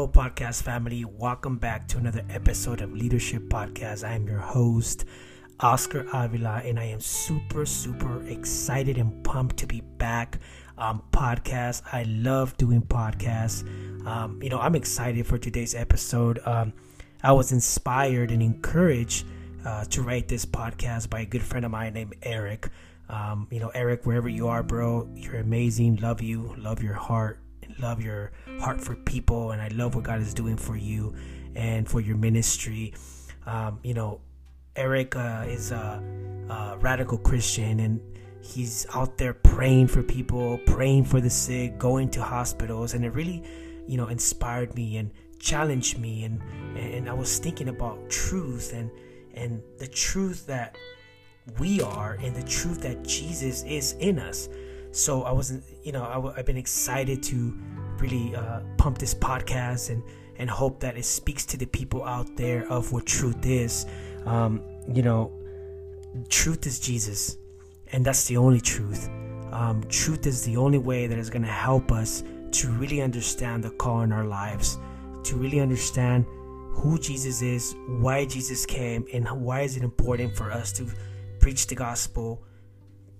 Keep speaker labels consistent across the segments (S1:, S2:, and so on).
S1: Hello, podcast family. Welcome back to another episode of Leadership Podcast. I am your host, Oscar Avila, and I am super, super excited and pumped to be back on podcast. I love doing podcasts. Um, you know, I'm excited for today's episode. Um, I was inspired and encouraged uh, to write this podcast by a good friend of mine named Eric. Um, you know, Eric, wherever you are, bro, you're amazing. Love you. Love your heart. Love your heart for people. And I love what God is doing for you and for your ministry. Um, you know, Eric uh, is a, a radical Christian and he's out there praying for people, praying for the sick, going to hospitals. And it really, you know, inspired me and challenged me. And, and I was thinking about truth and, and the truth that we are and the truth that Jesus is in us. So I wasn't, you know, i w- I've been excited to really uh, pump this podcast and and hope that it speaks to the people out there of what truth is. Um, you know, truth is Jesus, and that's the only truth. Um, truth is the only way that is going to help us to really understand the call in our lives, to really understand who Jesus is, why Jesus came, and why is it important for us to preach the gospel,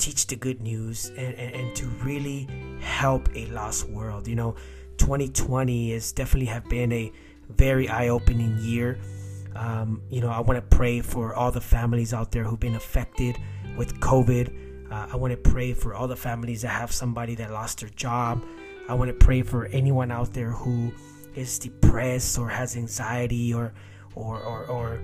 S1: teach the good news, and, and, and to really help a lost world. You know, 2020 is definitely have been a very eye-opening year. Um, you know, I want to pray for all the families out there who've been affected with COVID. Uh, I want to pray for all the families that have somebody that lost their job. I want to pray for anyone out there who is depressed or has anxiety or or or or,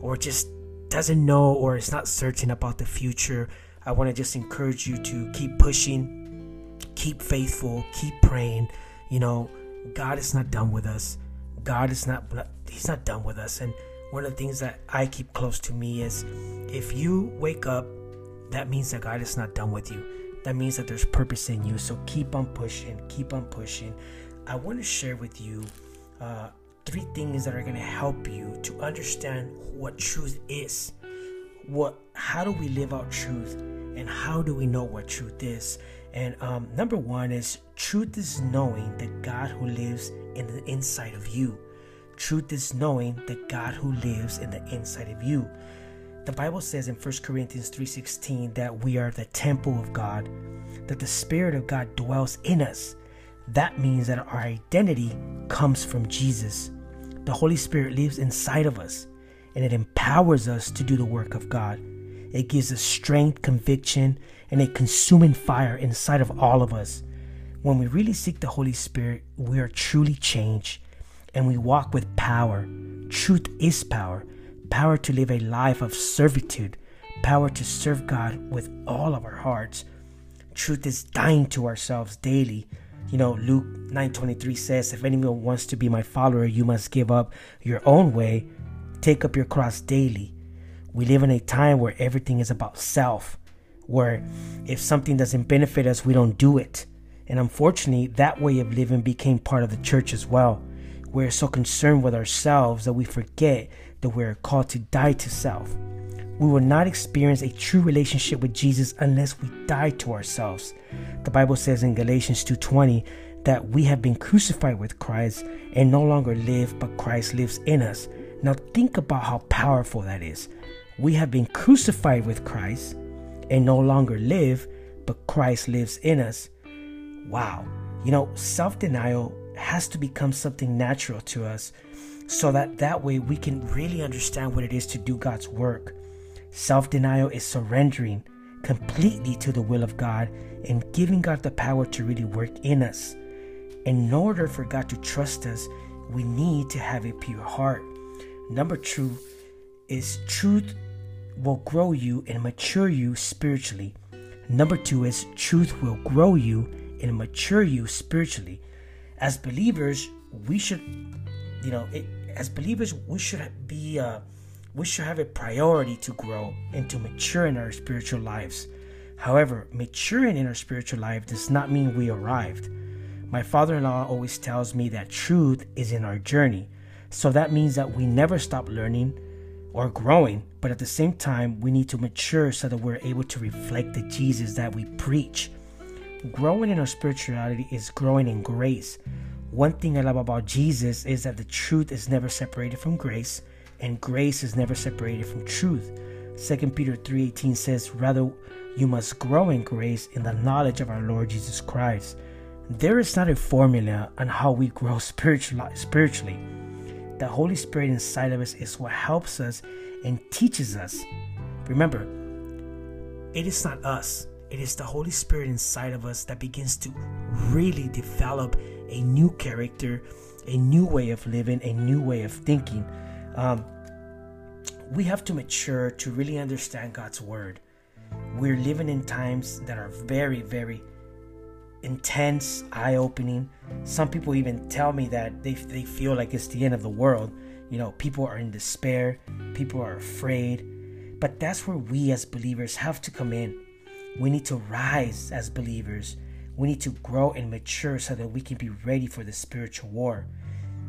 S1: or just doesn't know or is not certain about the future, I want to just encourage you to keep pushing, keep faithful, keep praying. You know, God is not done with us. God is not he's not done with us and one of the things that I keep close to me is if you wake up, that means that God is not done with you. That means that there's purpose in you. So keep on pushing, keep on pushing. I want to share with you uh, three things that are going to help you to understand what truth is. What, how do we live out truth, and how do we know what truth is? And um, number one is truth is knowing the God who lives in the inside of you. Truth is knowing the God who lives in the inside of you. The Bible says in 1 Corinthians 3:16 that we are the temple of God, that the spirit of God dwells in us. That means that our identity comes from Jesus. The Holy Spirit lives inside of us and it empowers us to do the work of God. It gives us strength, conviction, and a consuming fire inside of all of us. When we really seek the Holy Spirit, we are truly changed and we walk with power. Truth is power power to live a life of servitude, power to serve God with all of our hearts. Truth is dying to ourselves daily you know, Luke 9:23 says, "If anyone wants to be my follower, you must give up your own way, take up your cross daily." We live in a time where everything is about self, where if something doesn't benefit us, we don't do it. And unfortunately, that way of living became part of the church as well. We're so concerned with ourselves that we forget that we're called to die to self. We will not experience a true relationship with Jesus unless we die to ourselves. The Bible says in Galatians 2:20 that we have been crucified with Christ and no longer live, but Christ lives in us. Now think about how powerful that is. We have been crucified with Christ and no longer live, but Christ lives in us. Wow. You know, self-denial has to become something natural to us so that that way we can really understand what it is to do God's work. Self denial is surrendering completely to the will of God and giving God the power to really work in us. In order for God to trust us, we need to have a pure heart. Number two is truth will grow you and mature you spiritually. Number two is truth will grow you and mature you spiritually. As believers, we should, you know, it, as believers, we should be. Uh, we should have a priority to grow and to mature in our spiritual lives. However, maturing in our spiritual life does not mean we arrived. My father in law always tells me that truth is in our journey. So that means that we never stop learning or growing, but at the same time, we need to mature so that we're able to reflect the Jesus that we preach. Growing in our spirituality is growing in grace. One thing I love about Jesus is that the truth is never separated from grace, and grace is never separated from truth. 2 Peter 3:18 says, "Rather you must grow in grace in the knowledge of our Lord Jesus Christ." There is not a formula on how we grow spiritually. The Holy Spirit inside of us is what helps us and teaches us. Remember, it is not us, it is the Holy Spirit inside of us that begins to really develop a new character, a new way of living, a new way of thinking. Um, we have to mature to really understand God's word. We're living in times that are very, very intense, eye opening. Some people even tell me that they, they feel like it's the end of the world. You know, people are in despair, people are afraid. But that's where we as believers have to come in. We need to rise as believers. We need to grow and mature so that we can be ready for the spiritual war.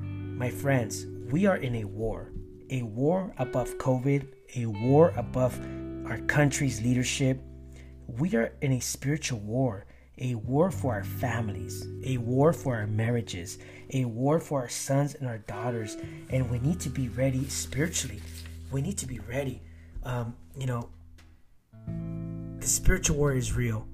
S1: My friends, we are in a war. A war above COVID, a war above our country's leadership. We are in a spiritual war a war for our families, a war for our marriages, a war for our sons and our daughters. And we need to be ready spiritually. We need to be ready. Um, you know, the spiritual war is real.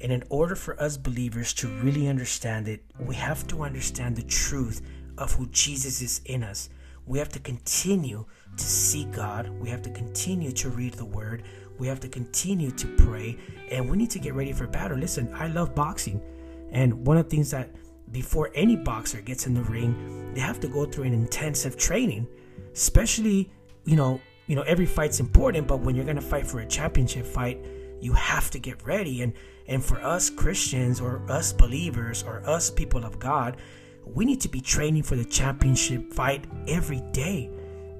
S1: And in order for us believers to really understand it, we have to understand the truth of who Jesus is in us. We have to continue to seek God. We have to continue to read the Word. We have to continue to pray and we need to get ready for battle. Listen, I love boxing. And one of the things that before any boxer gets in the ring, they have to go through an intensive training. Especially, you know, you know, every fight's important, but when you're gonna fight for a championship fight, you have to get ready. And and for us Christians or us believers or us people of God, we need to be training for the championship fight every day.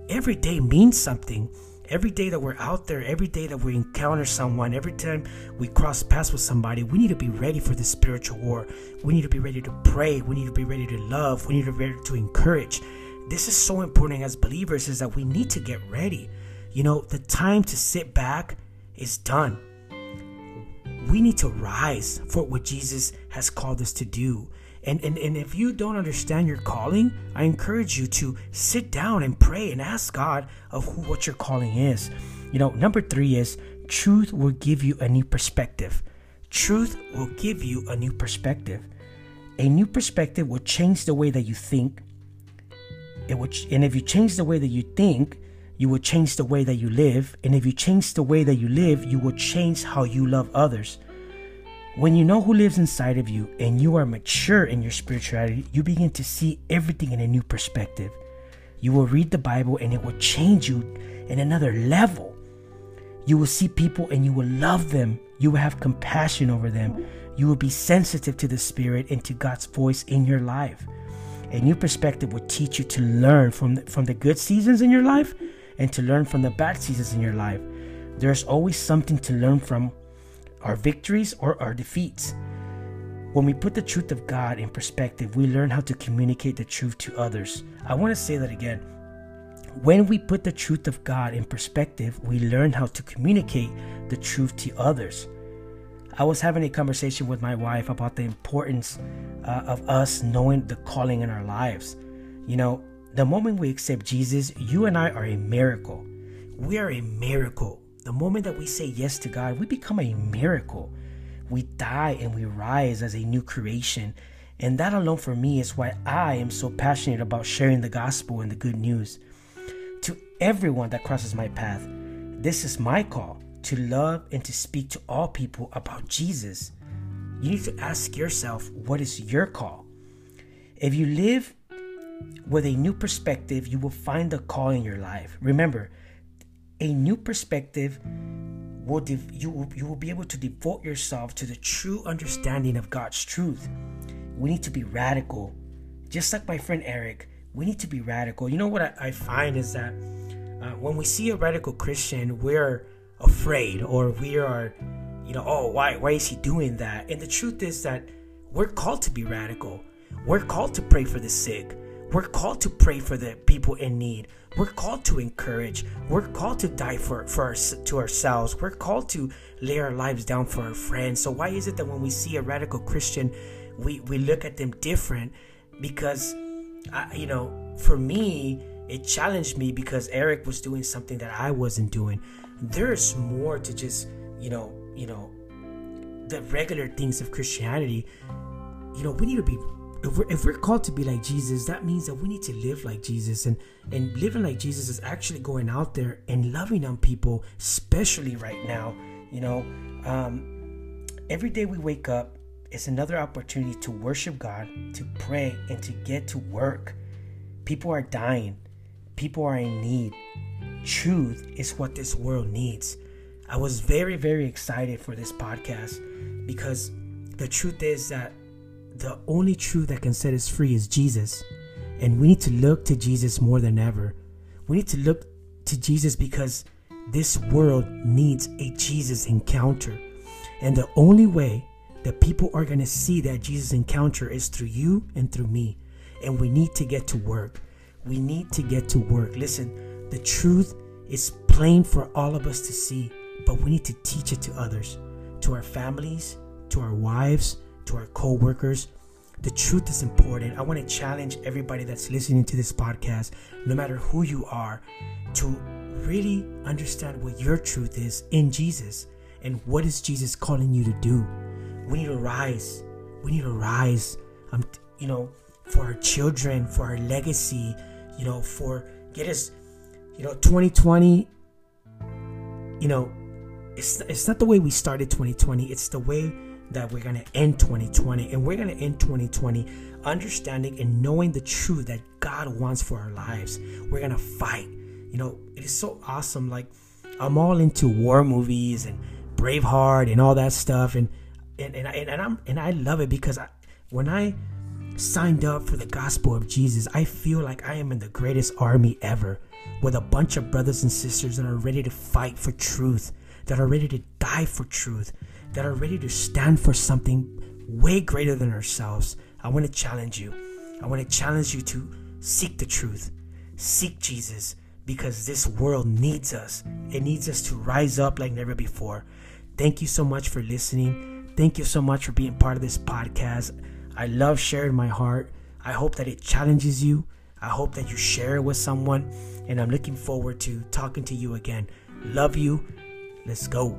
S1: Every day means something. Every day that we're out there, every day that we encounter someone, every time we cross paths with somebody, we need to be ready for the spiritual war. We need to be ready to pray. We need to be ready to love. We need to be ready to encourage. This is so important as believers is that we need to get ready. You know, the time to sit back is done. We need to rise for what Jesus has called us to do. And, and, and if you don't understand your calling, I encourage you to sit down and pray and ask God of who what your calling is. You know, number three is truth will give you a new perspective. Truth will give you a new perspective. A new perspective will change the way that you think. It will, and if you change the way that you think, you will change the way that you live. And if you change the way that you live, you will change how you love others. When you know who lives inside of you and you are mature in your spirituality, you begin to see everything in a new perspective. You will read the Bible and it will change you in another level. You will see people and you will love them. You will have compassion over them. You will be sensitive to the Spirit and to God's voice in your life. A new perspective will teach you to learn from the, from the good seasons in your life and to learn from the bad seasons in your life. There's always something to learn from our victories or our defeats. When we put the truth of God in perspective, we learn how to communicate the truth to others. I want to say that again. When we put the truth of God in perspective, we learn how to communicate the truth to others. I was having a conversation with my wife about the importance uh, of us knowing the calling in our lives. You know, the moment we accept Jesus, you and I are a miracle. We are a miracle the moment that we say yes to God, we become a miracle. We die and we rise as a new creation. And that alone for me is why I am so passionate about sharing the gospel and the good news. To everyone that crosses my path, this is my call to love and to speak to all people about Jesus. You need to ask yourself, what is your call? If you live with a new perspective, you will find a call in your life. Remember, a new perspective will you will, you will be able to devote yourself to the true understanding of God's truth. We need to be radical. Just like my friend Eric, we need to be radical. You know what I, I find is that uh, when we see a radical Christian, we're afraid or we are, you know, oh, why, why is he doing that? And the truth is that we're called to be radical. We're called to pray for the sick. We're called to pray for the people in need. We're called to encourage. We're called to die for, for our, to ourselves. We're called to lay our lives down for our friends. So why is it that when we see a radical Christian, we, we look at them different? because I, you know, for me, it challenged me because Eric was doing something that I wasn't doing. There's more to just, you know, you know, the regular things of Christianity. You know, we need to be if we're, if we're called to be like Jesus, that means that we need to live like Jesus, and and living like Jesus is actually going out there and loving on people, especially right now. You know, um, every day we wake up is another opportunity to worship God, to pray, and to get to work. People are dying. People are in need. Truth is what this world needs. I was very, very excited for this podcast because the truth is that the only truth that can set us free is Jesus. And we need to look to Jesus more than ever. We need to look to Jesus because this world needs a Jesus encounter. And the only way that people are going to see that Jesus encounter is through you and through me. And we need to get to work. We need to get to work. Listen, the truth is plain for all of us to see, but we need to teach it to others, to our families, to our wives, to our co workers. The truth is important. I want to challenge everybody that's listening to this podcast, no matter who you are, to really understand what your truth is in Jesus and what is Jesus calling you to do. We need to rise. We need to rise. Um, you know, for our children, for our legacy. You know, for get us. You know, 2020. You know, it's it's not the way we started 2020. It's the way that we're going to end 2020 and we're going to end 2020 understanding and knowing the truth that God wants for our lives. We're going to fight. You know, it is so awesome. Like, I'm all into war movies and Braveheart and all that stuff. And, and, and, I, and I'm, and I love it because I, when I signed up for the gospel of Jesus, I feel like I am in the greatest army ever with a bunch of brothers and sisters that are ready to fight for truth, that are ready to die for truth, that are ready to stand for something way greater than ourselves. I want to challenge you. I want to challenge you to seek the truth, seek Jesus, because this world needs us. It needs us to rise up like never before. Thank you so much for listening. Thank you so much for being part of this podcast. I love sharing my heart. I hope that it challenges you. I hope that you share it with someone. And I'm looking forward to talking to you again. Love you. Let's go.